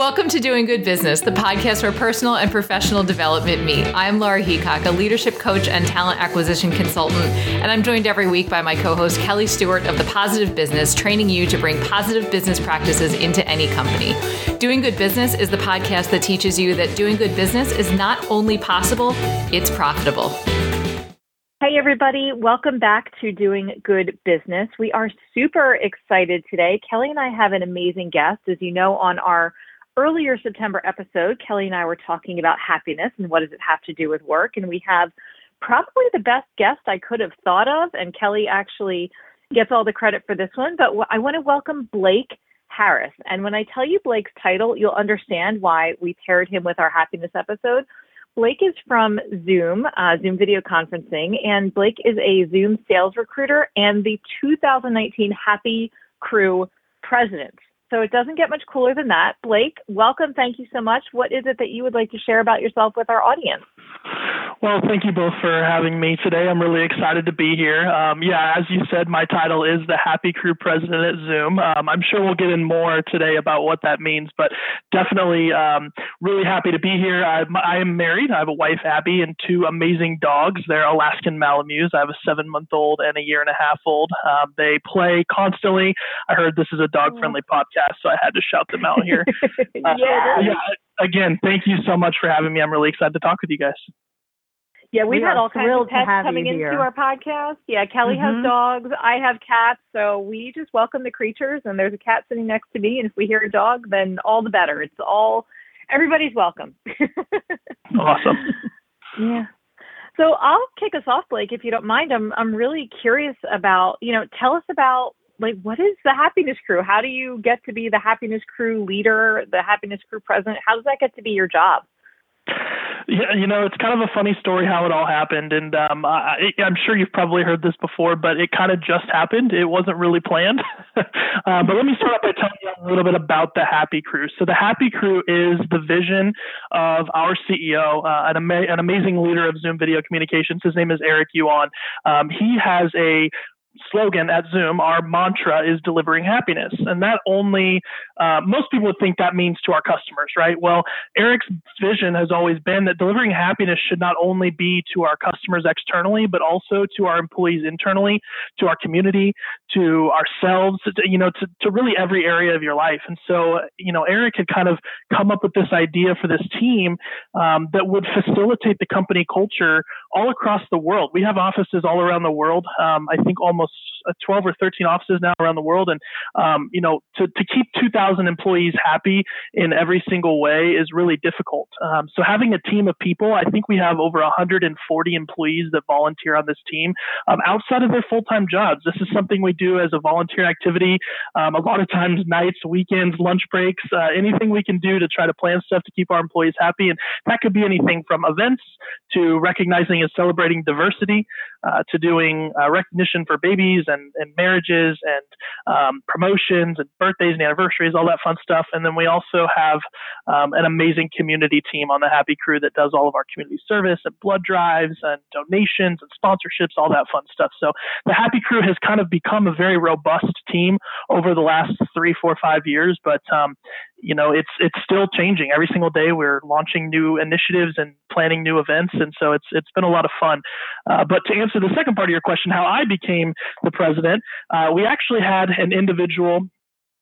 Welcome to Doing Good Business, the podcast where personal and professional development meet. I'm Laura Heacock, a leadership coach and talent acquisition consultant, and I'm joined every week by my co host, Kelly Stewart of The Positive Business, training you to bring positive business practices into any company. Doing Good Business is the podcast that teaches you that doing good business is not only possible, it's profitable. Hey, everybody. Welcome back to Doing Good Business. We are super excited today. Kelly and I have an amazing guest. As you know, on our earlier September episode, Kelly and I were talking about happiness and what does it have to do with work. And we have probably the best guest I could have thought of. And Kelly actually gets all the credit for this one. But I want to welcome Blake Harris. And when I tell you Blake's title, you'll understand why we paired him with our happiness episode. Blake is from Zoom, uh, Zoom video conferencing, and Blake is a Zoom sales recruiter and the 2019 Happy Crew president. So it doesn't get much cooler than that. Blake, welcome. Thank you so much. What is it that you would like to share about yourself with our audience? Well, thank you both for having me today. I'm really excited to be here. Um, yeah, as you said, my title is the Happy Crew President at Zoom. Um, I'm sure we'll get in more today about what that means, but definitely um, really happy to be here. I, I, am married. I have a wife, Abby, and two amazing dogs. They're Alaskan Malamutes. I have a seven month old and a year and a half old. Um, they play constantly. I heard this is a dog friendly podcast, so I had to shout them out here. Uh, yeah. yeah. Again, thank you so much for having me. I'm really excited to talk with you guys. Yeah, we've we had all kinds of pets coming into here. our podcast. Yeah, Kelly mm-hmm. has dogs. I have cats. So we just welcome the creatures. And there's a cat sitting next to me. And if we hear a dog, then all the better. It's all, everybody's welcome. awesome. Yeah. So I'll kick us off, Blake, if you don't mind. I'm I'm really curious about, you know, tell us about like what is the happiness crew? How do you get to be the happiness crew leader, the happiness crew president? How does that get to be your job? Yeah, you know, it's kind of a funny story how it all happened, and um, I, I'm sure you've probably heard this before, but it kind of just happened. It wasn't really planned. uh, but let me start off by telling you a little bit about the Happy Crew. So the Happy Crew is the vision of our CEO, uh, an, ama- an amazing leader of Zoom Video Communications. His name is Eric Yuan. Um, he has a slogan at Zoom, our mantra is delivering happiness. And that only, uh, most people would think that means to our customers, right? Well, Eric's vision has always been that delivering happiness should not only be to our customers externally, but also to our employees internally, to our community, to ourselves, to, you know, to, to really every area of your life. And so, you know, Eric had kind of come up with this idea for this team um, that would facilitate the company culture all across the world. We have offices all around the world. Um, I think almost almost uh, 12 or 13 offices now around the world. And, um, you know, to, to keep 2,000 employees happy in every single way is really difficult. Um, so having a team of people, I think we have over 140 employees that volunteer on this team um, outside of their full time jobs. This is something we do as a volunteer activity. Um, a lot of times, nights, weekends, lunch breaks, uh, anything we can do to try to plan stuff to keep our employees happy. And that could be anything from events to recognizing and celebrating diversity uh, to doing uh, recognition for babies and, and marriages and um, promotions and birthdays and anniversaries, all that fun stuff. And then we also have um, an amazing community team on the Happy Crew that does all of our community service and blood drives and donations and sponsorships, all that fun stuff. So the Happy Crew has kind of become a very robust team over the last three, four, five years. But um, you know, it's it's still changing every single day. We're launching new initiatives and planning new events, and so it's it's been a lot of fun. Uh, but to answer the second part of your question, how I became the president, uh, we actually had an individual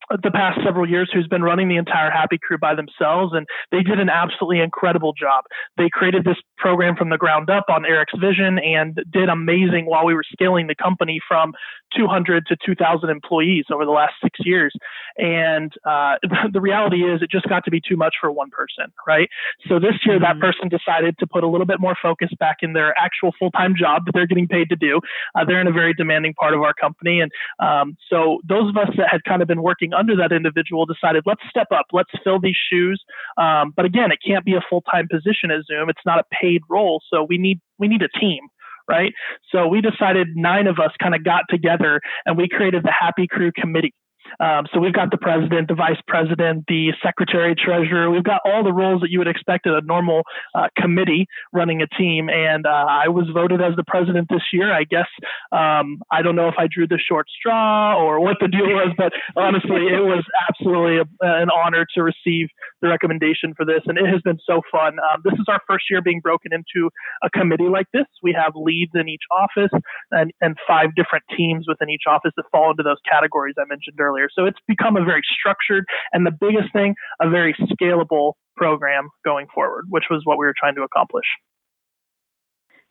the past several years who's been running the entire Happy Crew by themselves, and they did an absolutely incredible job. They created this program from the ground up on Eric's vision and did amazing while we were scaling the company from 200 to 2,000 employees over the last six years. And uh, the reality is, it just got to be too much for one person, right? So this year, mm-hmm. that person decided to put a little bit more focus back in their actual full time job that they're getting paid to do. Uh, they're in a very demanding part of our company, and um, so those of us that had kind of been working under that individual decided, let's step up, let's fill these shoes. Um, but again, it can't be a full time position at Zoom. It's not a paid role, so we need we need a team right? So we decided nine of us kind of got together and we created the Happy Crew Committee. Um, so we've got the president, the vice president, the secretary, treasurer. We've got all the roles that you would expect at a normal uh, committee running a team. And uh, I was voted as the president this year. I guess um, I don't know if I drew the short straw or what the deal was, but honestly, it was absolutely a, an honor to receive the recommendation for this. And it has been so fun. Um, this is our first year being broken into a committee like this. We have leads in each office and, and five different teams within each office that fall into those categories I mentioned earlier. So it's become a very structured and the biggest thing, a very scalable program going forward, which was what we were trying to accomplish.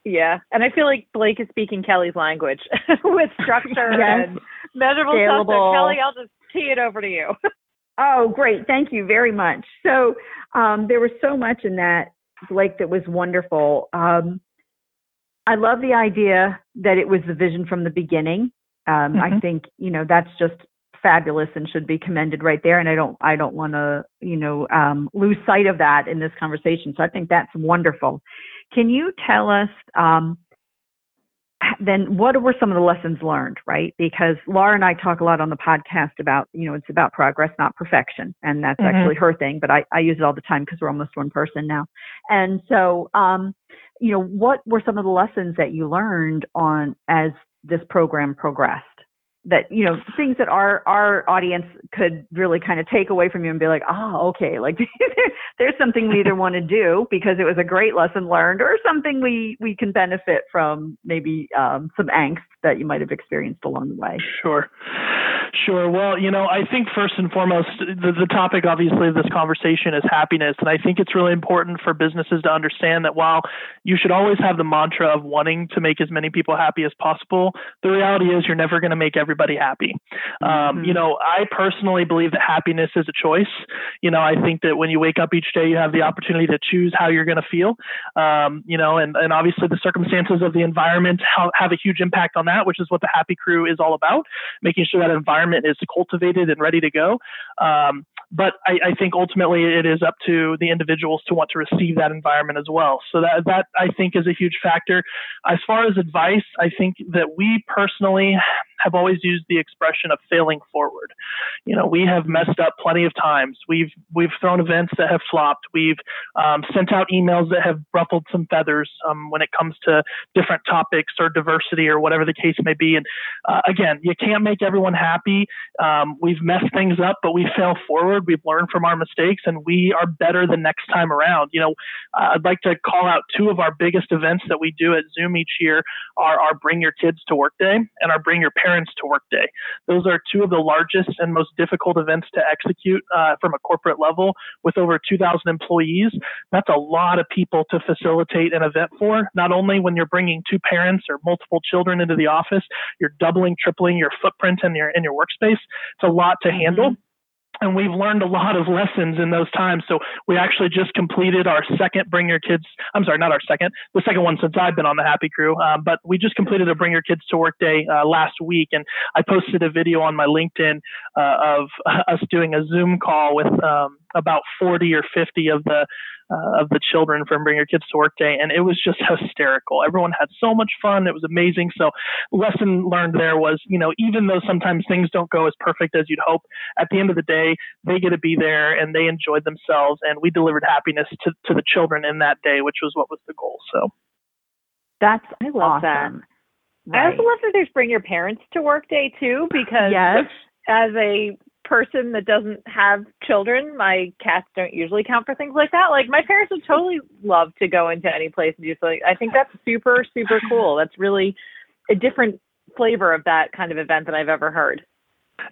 Yeah, and I feel like Blake is speaking Kelly's language with structure yes. and measurable Scalable. stuff. So Kelly, I'll just tee it over to you. oh, great! Thank you very much. So um, there was so much in that, Blake, that was wonderful. Um, I love the idea that it was the vision from the beginning. Um, mm-hmm. I think you know that's just fabulous and should be commended right there. And I don't I don't want to you know um, lose sight of that in this conversation. So I think that's wonderful. Can you tell us um, then what were some of the lessons learned, right? Because Laura and I talk a lot on the podcast about, you know, it's about progress, not perfection. And that's mm-hmm. actually her thing, but I, I use it all the time because we're almost one person now. And so, um, you know, what were some of the lessons that you learned on as this program progressed? That you know things that our our audience could really kind of take away from you and be like oh okay like there's something we either want to do because it was a great lesson learned or something we we can benefit from maybe um, some angst that you might have experienced along the way sure Sure. Well, you know, I think first and foremost, the, the topic obviously of this conversation is happiness. And I think it's really important for businesses to understand that while you should always have the mantra of wanting to make as many people happy as possible, the reality is you're never going to make everybody happy. Um, mm-hmm. You know, I personally believe that happiness is a choice. You know, I think that when you wake up each day, you have the opportunity to choose how you're going to feel. Um, you know, and, and obviously the circumstances of the environment have, have a huge impact on that, which is what the Happy Crew is all about, making sure that environment is cultivated and ready to go. Um, but I, I, think ultimately it is up to the individuals to want to receive that environment as well. So that that I think is a huge factor. As far as advice, I think that we personally have always used the expression of failing forward. You know, we have messed up plenty of times. We've we've thrown events that have flopped. We've um, sent out emails that have ruffled some feathers um, when it comes to different topics or diversity or whatever the case may be. And uh, again, you can't make everyone happy. Um, we've messed things up, but we fail forward. We've learned from our mistakes, and we are better the next time around. You know, uh, I'd like to call out two of our biggest events that we do at Zoom each year are our Bring Your Kids to Work Day and our Bring Your Parents parents to Workday. Those are two of the largest and most difficult events to execute uh, from a corporate level with over 2,000 employees. That's a lot of people to facilitate an event for. Not only when you're bringing two parents or multiple children into the office, you're doubling, tripling your footprint in your in your workspace. It's a lot to handle. Mm-hmm and we've learned a lot of lessons in those times. So we actually just completed our second Bring Your Kids. I'm sorry, not our second, the second one since I've been on the Happy Crew. Um, but we just completed a Bring Your Kids to Work Day uh, last week, and I posted a video on my LinkedIn uh, of us doing a Zoom call with um, about 40 or 50 of the uh, of the children from Bring Your Kids to Work Day, and it was just hysterical. Everyone had so much fun; it was amazing. So, lesson learned there was, you know, even though sometimes things don't go as perfect as you'd hope, at the end of the day, they get to be there and they enjoyed themselves, and we delivered happiness to to the children in that day, which was what was the goal. So, that's I love awesome. that. Right. I also love that there's Bring Your Parents to Work Day too, because yes. as a person that doesn't have children, my cats don't usually count for things like that. Like my parents would totally love to go into any place and do something. I think that's super, super cool. That's really a different flavor of that kind of event than I've ever heard.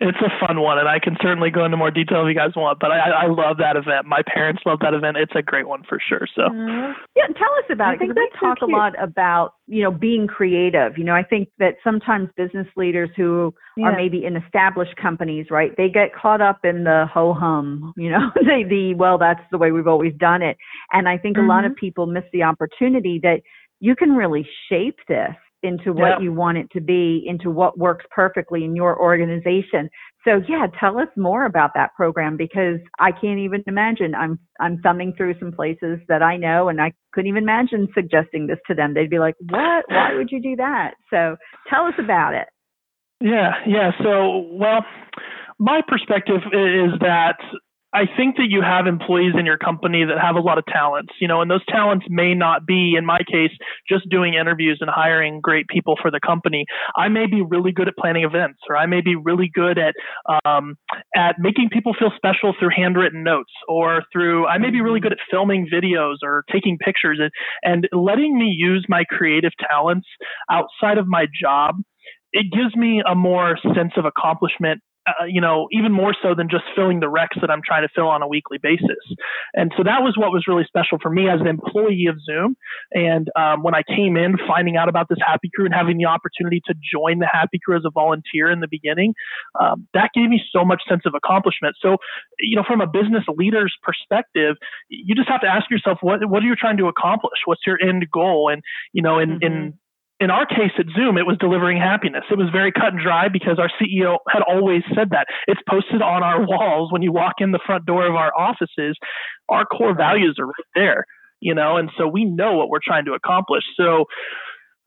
It's a fun one, and I can certainly go into more detail if you guys want. But I, I love that event. My parents love that event. It's a great one for sure. So mm-hmm. yeah, tell us about I it. Because we talk so a lot about you know being creative. You know, I think that sometimes business leaders who yeah. are maybe in established companies, right, they get caught up in the ho hum. You know, the the well, that's the way we've always done it. And I think mm-hmm. a lot of mm-hmm. people miss the opportunity that you can really shape this into what yep. you want it to be, into what works perfectly in your organization. So yeah, tell us more about that program because I can't even imagine. I'm I'm thumbing through some places that I know and I couldn't even imagine suggesting this to them. They'd be like, "What? Why would you do that?" So tell us about it. Yeah, yeah. So well, my perspective is that I think that you have employees in your company that have a lot of talents, you know, and those talents may not be, in my case, just doing interviews and hiring great people for the company. I may be really good at planning events, or I may be really good at um, at making people feel special through handwritten notes, or through I may be really good at filming videos or taking pictures, and, and letting me use my creative talents outside of my job it gives me a more sense of accomplishment uh, you know, even more so than just filling the recs that I'm trying to fill on a weekly basis. And so that was what was really special for me as an employee of Zoom. And um, when I came in, finding out about this Happy Crew and having the opportunity to join the Happy Crew as a volunteer in the beginning, um, that gave me so much sense of accomplishment. So, you know, from a business leader's perspective, you just have to ask yourself, what what are you trying to accomplish? What's your end goal? And you know, in mm-hmm. in in our case at Zoom, it was delivering happiness. It was very cut and dry because our CEO had always said that. It's posted on our walls when you walk in the front door of our offices. Our core values are right there, you know, and so we know what we're trying to accomplish. So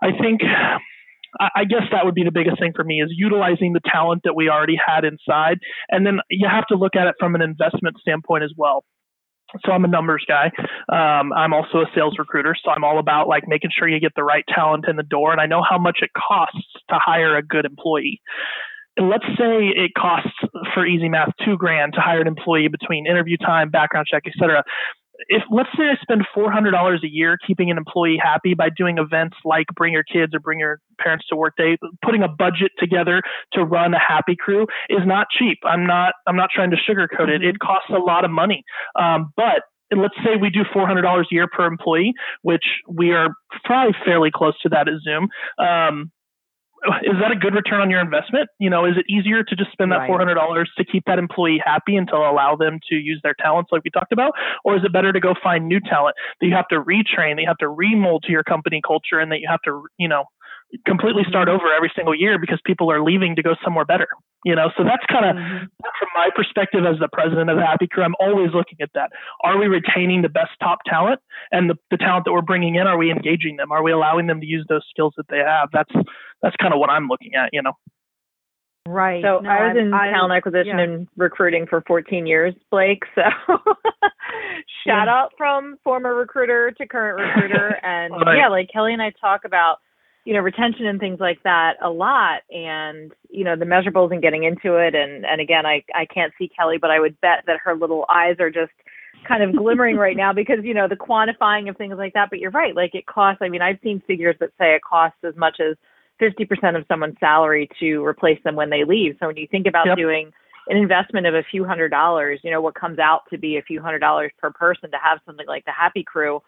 I think I guess that would be the biggest thing for me is utilizing the talent that we already had inside. And then you have to look at it from an investment standpoint as well so I'm a numbers guy. Um, I'm also a sales recruiter, so I'm all about like making sure you get the right talent in the door, and I know how much it costs to hire a good employee. And let's say it costs for easy math two grand to hire an employee between interview time, background check, et cetera if let's say I spend four hundred dollars a year keeping an employee happy by doing events like bring your kids or bring your parents to work day, putting a budget together to run a happy crew is not cheap. I'm not I'm not trying to sugarcoat it. It mm-hmm. costs a lot of money. Um, but let's say we do $400 a year per employee, which we are probably fairly close to that at Zoom. Um, is that a good return on your investment? You know, is it easier to just spend that four hundred dollars to keep that employee happy and to allow them to use their talents like we talked about, or is it better to go find new talent that you have to retrain, that you have to remold to your company culture, and that you have to, you know, completely start over every single year because people are leaving to go somewhere better. You know, so that's kind of mm-hmm. from my perspective as the president of the Happy Crew. I'm always looking at that. Are we retaining the best top talent and the, the talent that we're bringing in? Are we engaging them? Are we allowing them to use those skills that they have? That's that's kind of what I'm looking at. You know. Right. So no, I was in I, talent acquisition yeah. and recruiting for 14 years, Blake. So shout yeah. out from former recruiter to current recruiter. And right. yeah, like Kelly and I talk about you know retention and things like that a lot. And you know the measurables and getting into it. And and again i i can't see kelly but i would bet that her little eyes are just kind of glimmering right now because you know the quantifying of things like that. But you're right. Like it costs i mean i've seen figures that say it costs as much as 50% of someone's salary to replace them when they leave. So when you think about yep. doing an investment of a few hundred dollars you know what comes out to be a few hundred dollars per person to have something like the happy crew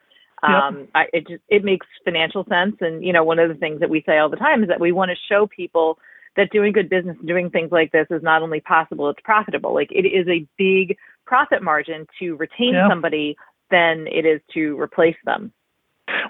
um, yep. I, it just it makes financial sense, and you know, one of the things that we say all the time is that we want to show people that doing good business and doing things like this is not only possible, it's profitable. Like it is a big profit margin to retain yep. somebody than it is to replace them.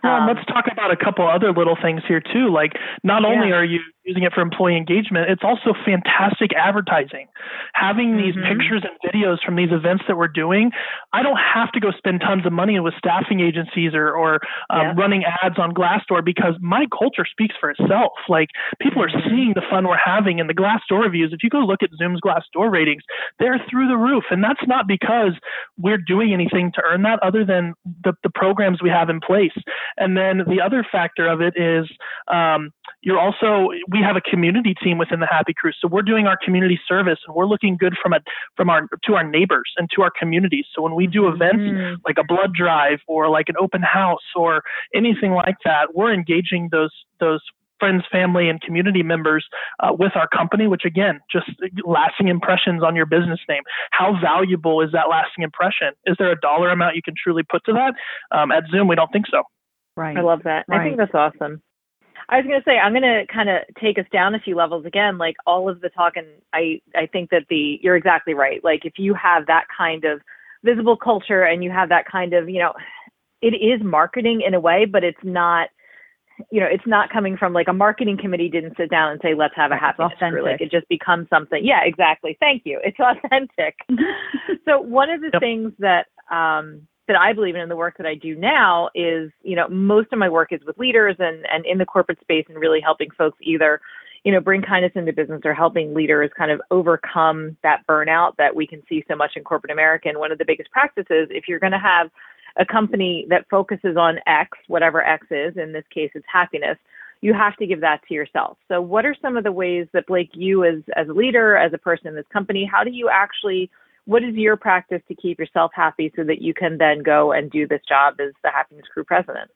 Well, um, let's talk about a couple other little things here too. Like, not only yeah. are you using it for employee engagement, it's also fantastic advertising. Having these mm-hmm. pictures and videos from these events that we're doing, I don't have to go spend tons of money with staffing agencies or, or um, yeah. running ads on Glassdoor because my culture speaks for itself. Like people are mm-hmm. seeing the fun we're having and the Glassdoor reviews. If you go look at Zoom's Glassdoor ratings, they're through the roof. And that's not because we're doing anything to earn that other than the, the programs we have in place. And then the other factor of it is um, you're also we have a community team within the Happy Crew, so we're doing our community service and we're looking good from a from our to our neighbors and to our communities. So when we do events mm-hmm. like a blood drive or like an open house or anything like that, we're engaging those those friends, family, and community members uh, with our company, which again, just lasting impressions on your business name. How valuable is that lasting impression? Is there a dollar amount you can truly put to that? Um, at Zoom, we don't think so. Right. I love that. Right. I think that's awesome. I was going to say I'm going to kind of take us down a few levels again. Like all of the talk, and I I think that the you're exactly right. Like if you have that kind of visible culture and you have that kind of you know, it is marketing in a way, but it's not. You know, it's not coming from like a marketing committee didn't sit down and say, let's have a happy crew. Like it just becomes something. Yeah, exactly. Thank you. It's authentic. so one of the yep. things that um, that I believe in and the work that I do now is, you know, most of my work is with leaders and, and in the corporate space and really helping folks either you know, bring kindness into business or helping leaders kind of overcome that burnout that we can see so much in corporate America. And one of the biggest practices, if you're going to have a company that focuses on X, whatever X is, in this case it's happiness, you have to give that to yourself. So what are some of the ways that Blake, you as as a leader, as a person in this company, how do you actually what is your practice to keep yourself happy so that you can then go and do this job as the happiness crew president?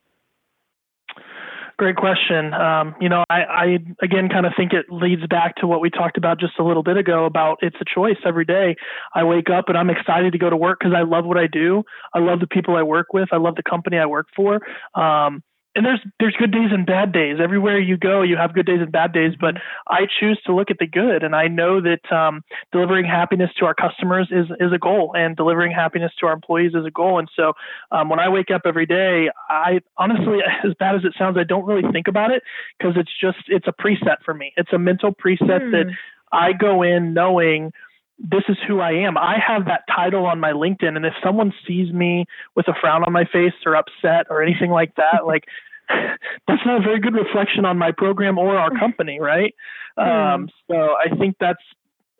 Great question. Um, you know, I, I again kind of think it leads back to what we talked about just a little bit ago about it's a choice every day. I wake up and I'm excited to go to work because I love what I do. I love the people I work with. I love the company I work for. Um, and there's there's good days and bad days. Everywhere you go, you have good days and bad days. But I choose to look at the good, and I know that um, delivering happiness to our customers is is a goal, and delivering happiness to our employees is a goal. And so, um, when I wake up every day, I honestly, as bad as it sounds, I don't really think about it because it's just it's a preset for me. It's a mental preset mm. that I go in knowing this is who I am. I have that title on my LinkedIn, and if someone sees me with a frown on my face or upset or anything like that, like that's not a very good reflection on my program or our company, right? Um, so I think that's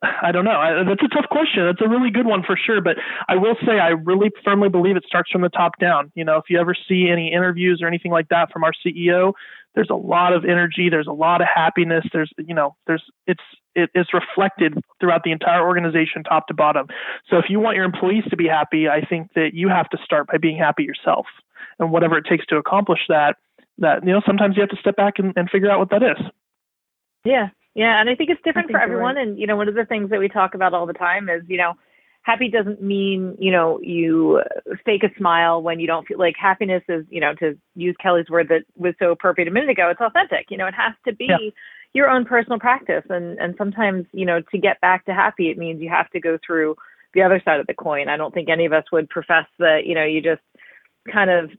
I don't know. I, that's a tough question. That's a really good one for sure. But I will say I really firmly believe it starts from the top down. You know, if you ever see any interviews or anything like that from our CEO, there's a lot of energy. There's a lot of happiness. There's you know, there's it's it is reflected throughout the entire organization, top to bottom. So if you want your employees to be happy, I think that you have to start by being happy yourself, and whatever it takes to accomplish that. That you know, sometimes you have to step back and, and figure out what that is. Yeah, yeah, and I think it's different think for everyone. Right. And you know, one of the things that we talk about all the time is, you know, happy doesn't mean you know you fake a smile when you don't feel like happiness is you know to use Kelly's word that was so appropriate a minute ago. It's authentic. You know, it has to be. Yeah. Your own personal practice, and and sometimes you know to get back to happy, it means you have to go through the other side of the coin. I don't think any of us would profess that you know you just kind of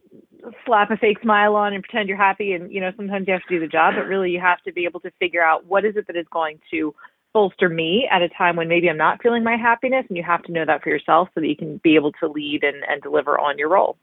slap a fake smile on and pretend you're happy and you know sometimes you have to do the job but really you have to be able to figure out what is it that is going to bolster me at a time when maybe I'm not feeling my happiness and you have to know that for yourself so that you can be able to lead and, and deliver on your role.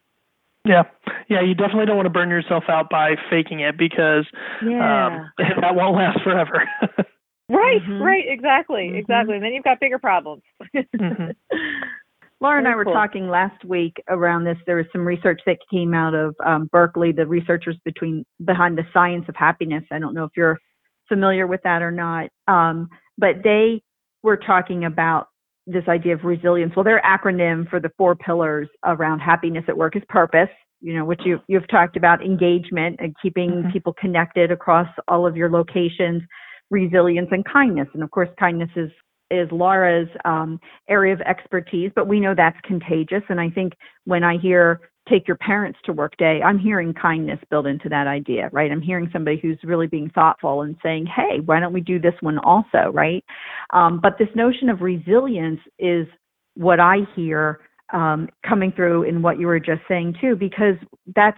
Yeah. Yeah, you definitely don't want to burn yourself out by faking it because yeah. um, that won't last forever. right, mm-hmm. right, exactly, mm-hmm. exactly. And then you've got bigger problems. mm-hmm. Laura and I were cool. talking last week around this. There was some research that came out of um, Berkeley, the researchers between behind the science of happiness. I don't know if you're familiar with that or not, um, but they were talking about this idea of resilience. Well, their acronym for the four pillars around happiness at work is purpose. You know, which you you've talked about engagement and keeping mm-hmm. people connected across all of your locations, resilience and kindness. And of course, kindness is is Laura's um, area of expertise, but we know that's contagious. And I think when I hear take your parents to work day, I'm hearing kindness built into that idea, right? I'm hearing somebody who's really being thoughtful and saying, hey, why don't we do this one also, right? Um, but this notion of resilience is what I hear um, coming through in what you were just saying too, because that's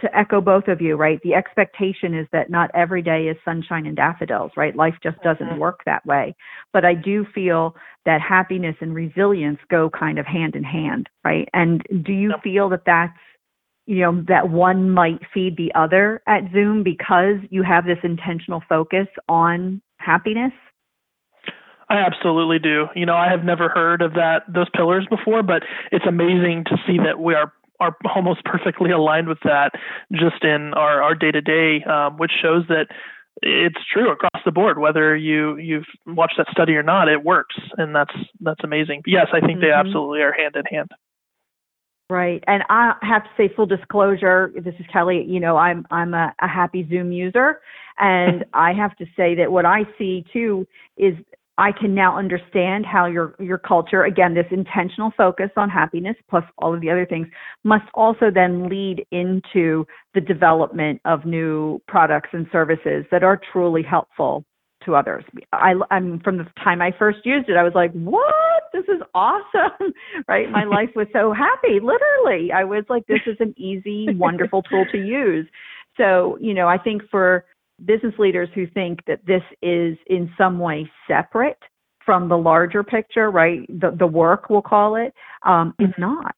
to echo both of you, right? The expectation is that not every day is sunshine and daffodils, right? Life just doesn't mm-hmm. work that way. But I do feel that happiness and resilience go kind of hand in hand, right? And do you feel that that's you know that one might feed the other at Zoom because you have this intentional focus on happiness? I absolutely do. You know, I have never heard of that those pillars before, but it's amazing to see that we are are almost perfectly aligned with that just in our our day to day, which shows that it's true across the board. Whether you you've watched that study or not, it works, and that's that's amazing. But yes, I think mm-hmm. they absolutely are hand in hand. Right, and I have to say, full disclosure, this is Kelly. You know, I'm I'm a, a happy Zoom user, and I have to say that what I see too is I can now understand how your your culture, again, this intentional focus on happiness plus all of the other things, must also then lead into the development of new products and services that are truly helpful to others. I, I mean, from the time I first used it, I was like, "What? This is awesome!" right? My life was so happy. Literally, I was like, "This is an easy, wonderful tool to use." So, you know, I think for business leaders who think that this is in some way separate from the larger picture, right? The the work we'll call it. Um, it's mm-hmm. not.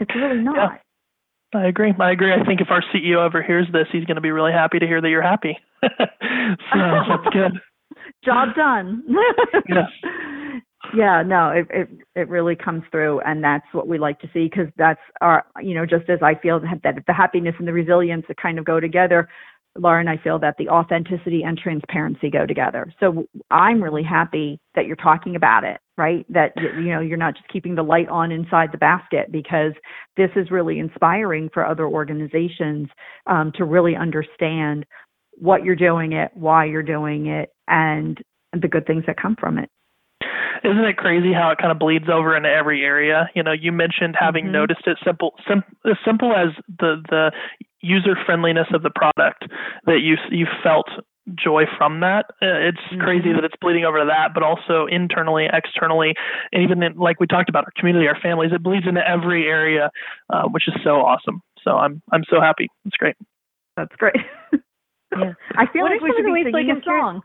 It's really not. Yeah. I agree. I agree. I think if our CEO ever hears this, he's going to be really happy to hear that you're happy. so that's good. Job done. yeah. Yeah, no, it, it it really comes through, and that's what we like to see because that's our, you know, just as I feel that the happiness and the resilience that kind of go together. Laura and I feel that the authenticity and transparency go together. So I'm really happy that you're talking about it, right? That you know you're not just keeping the light on inside the basket because this is really inspiring for other organizations um, to really understand what you're doing it, why you're doing it, and the good things that come from it. Isn't it crazy how it kind of bleeds over into every area? You know, you mentioned having mm-hmm. noticed it simple, sim, as simple as the the user friendliness of the product that you you felt joy from that. Uh, it's mm-hmm. crazy that it's bleeding over to that, but also internally, externally, and even in, like we talked about our community, our families, it bleeds into every area, uh, which is so awesome. So I'm I'm so happy. It's great. That's great. Yeah. I feel what like we should be singing like a song.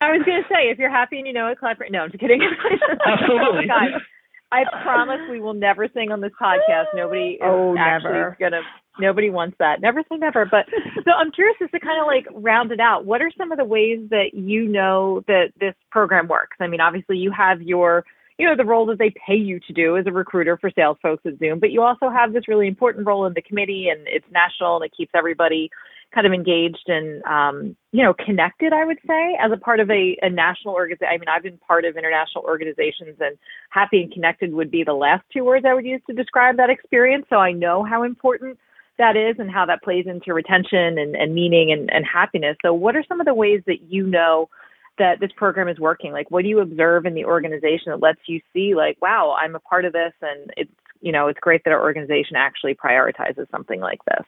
I was going to say, if you're happy and you know it, clap. No, I'm just kidding. Absolutely. oh, I promise we will never sing on this podcast. Nobody oh, is actually never. gonna. Nobody wants that. Never say never. But so I'm curious as to kind of like round it out. What are some of the ways that you know that this program works? I mean, obviously you have your you know the role that they pay you to do as a recruiter for sales folks at Zoom, but you also have this really important role in the committee, and it's national and it keeps everybody kind of engaged and um, you know connected i would say as a part of a, a national organization i mean i've been part of international organizations and happy and connected would be the last two words i would use to describe that experience. So i know how important that is and how that plays into retention and, and meaning and, and happiness. So what are some of the ways that you know that this program is working? Like what do you observe in the organization that lets you see like wow i'm a part of this and it's you know it's great that our organization actually prioritizes something like this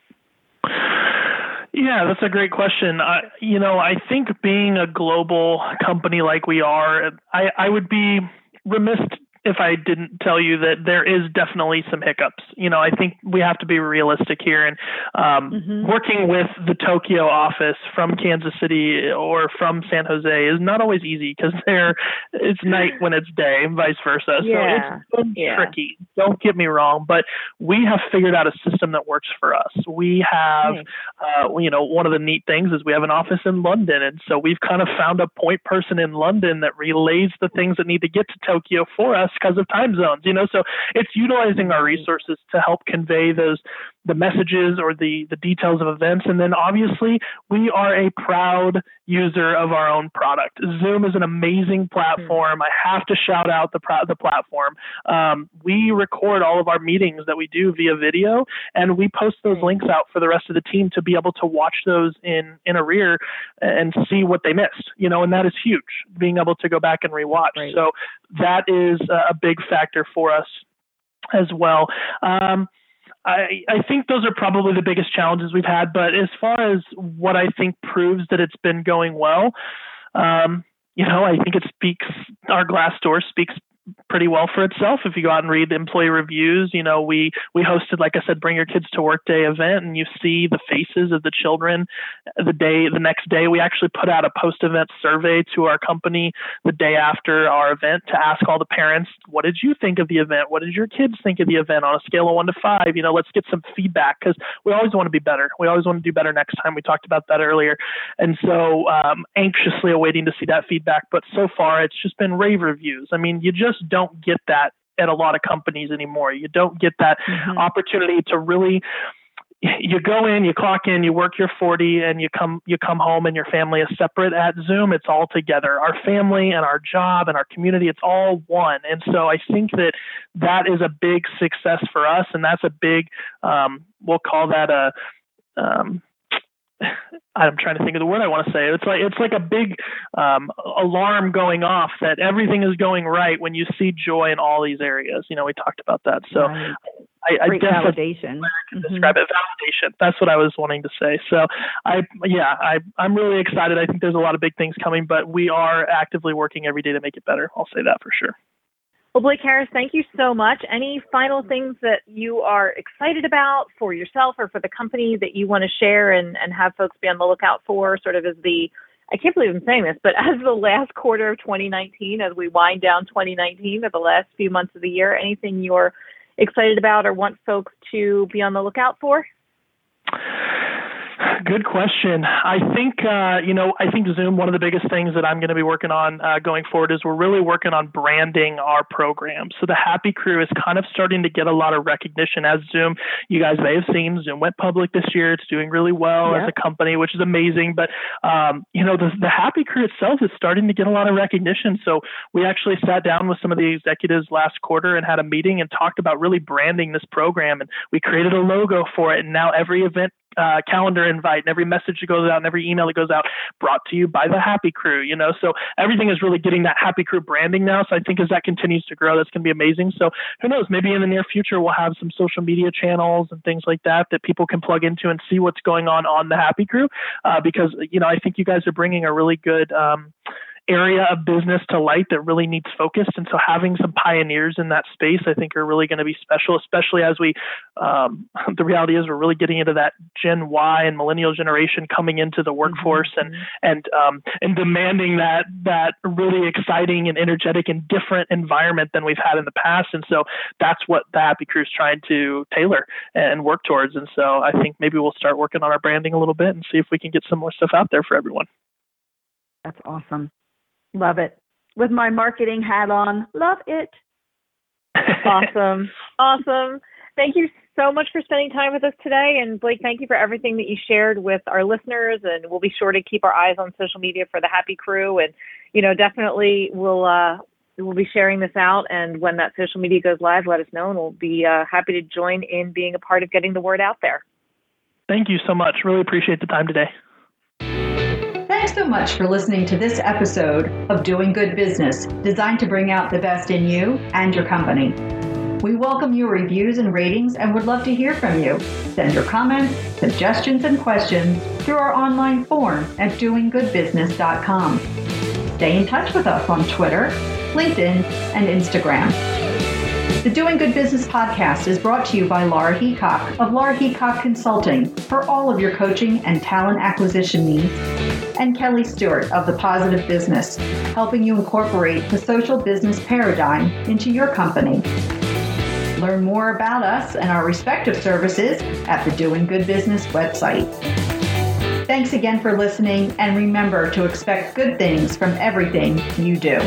yeah, that's a great question. I, you know, I think being a global company like we are, I, I would be remiss if I didn't tell you that there is definitely some hiccups. You know, I think we have to be realistic here. And um, mm-hmm. working with the Tokyo office from Kansas City or from San Jose is not always easy because there it's night when it's day, and vice versa. Yeah. So it's yeah. tricky. Don't get me wrong, but we have figured out a system that works for us. We have, uh, you know, one of the neat things is we have an office in London, and so we've kind of found a point person in London that relays the things that need to get to Tokyo for us because of time zones, you know. So it's utilizing our resources to help convey those the messages or the the details of events. And then obviously we are a proud user of our own product. Zoom is an amazing platform. I have to shout out the the platform. Um, we record all of our meetings that we do via video, and we post those links out for the rest of the team to be able to watch those in in arrear and see what they missed. You know, and that is huge. Being able to go back and rewatch. Right. So that is a big factor for us as well. Um, I, I think those are probably the biggest challenges we've had. But as far as what I think proves that it's been going well, um, you know, I think it speaks. Our glass door speaks pretty well for itself. If you go out and read the employee reviews you know we we hosted like i said bring your kids to work day event and you see the faces of the children the day the next day. We actually put out a post event survey to our company the day after our event to ask all the parents what did you think of the event? What did your kids think of the event on a scale of 1 to 5 you know let's get some feedback cuz we always want to be better. We always want to do better next time. We talked about that earlier. And so um anxiously awaiting to see that feedback but so far it's just been rave reviews. I mean you just just don't get that at a lot of companies anymore. You don't get that mm-hmm. opportunity to really you go in, you clock in, you work your 40 and you come you come home and your family is separate at Zoom, it's all together. Our family and our job and our community, it's all one. And so I think that that is a big success for us and that's a big um, we'll call that a um, I'm trying to think of the word I want to say. It's like it's like a big um, alarm going off that everything is going right when you see joy in all these areas. You know, we talked about that. So right. I, Great I validation. can mm-hmm. describe it. Validation. That's what I was wanting to say. So I yeah, I I'm really excited. I think there's a lot of big things coming, but we are actively working every day to make it better. I'll say that for sure. Well, Blake Harris, thank you so much. Any final things that you are excited about for yourself or for the company that you want to share and, and have folks be on the lookout for, sort of as the, I can't believe I'm saying this, but as the last quarter of 2019, as we wind down 2019 or the last few months of the year, anything you're excited about or want folks to be on the lookout for? Good question. I think uh, you know I think Zoom. One of the biggest things that I'm going to be working on uh, going forward is we're really working on branding our program. So the Happy Crew is kind of starting to get a lot of recognition as Zoom. You guys may have seen Zoom went public this year. It's doing really well yep. as a company, which is amazing. But um, you know the the Happy Crew itself is starting to get a lot of recognition. So we actually sat down with some of the executives last quarter and had a meeting and talked about really branding this program. And we created a logo for it. And now every event uh, calendar invite and every message that goes out and every email that goes out brought to you by the Happy Crew, you know. So everything is really getting that Happy Crew branding now. So I think as that continues to grow, that's going to be amazing. So who knows? Maybe in the near future we'll have some social media channels and things like that that people can plug into and see what's going on on the Happy Crew. Uh, because you know I think you guys are bringing a really good. Um, area of business to light that really needs focused. And so having some pioneers in that space, I think, are really going to be special, especially as we, um, the reality is we're really getting into that Gen Y and millennial generation coming into the workforce mm-hmm. and, and, um, and demanding that, that really exciting and energetic and different environment than we've had in the past. And so that's what the Happy Crew is trying to tailor and work towards. And so I think maybe we'll start working on our branding a little bit and see if we can get some more stuff out there for everyone. That's awesome. Love it. With my marketing hat on, love it. awesome. Awesome. Thank you so much for spending time with us today. And Blake, thank you for everything that you shared with our listeners. And we'll be sure to keep our eyes on social media for the Happy Crew. And, you know, definitely we'll, uh, we'll be sharing this out. And when that social media goes live, let us know. And we'll be uh, happy to join in being a part of getting the word out there. Thank you so much. Really appreciate the time today. So much for listening to this episode of Doing Good Business, designed to bring out the best in you and your company. We welcome your reviews and ratings and would love to hear from you. Send your comments, suggestions, and questions through our online form at doinggoodbusiness.com. Stay in touch with us on Twitter, LinkedIn, and Instagram. The Doing Good Business podcast is brought to you by Laura Heacock of Laura Heacock Consulting for all of your coaching and talent acquisition needs, and Kelly Stewart of The Positive Business, helping you incorporate the social business paradigm into your company. Learn more about us and our respective services at the Doing Good Business website. Thanks again for listening, and remember to expect good things from everything you do.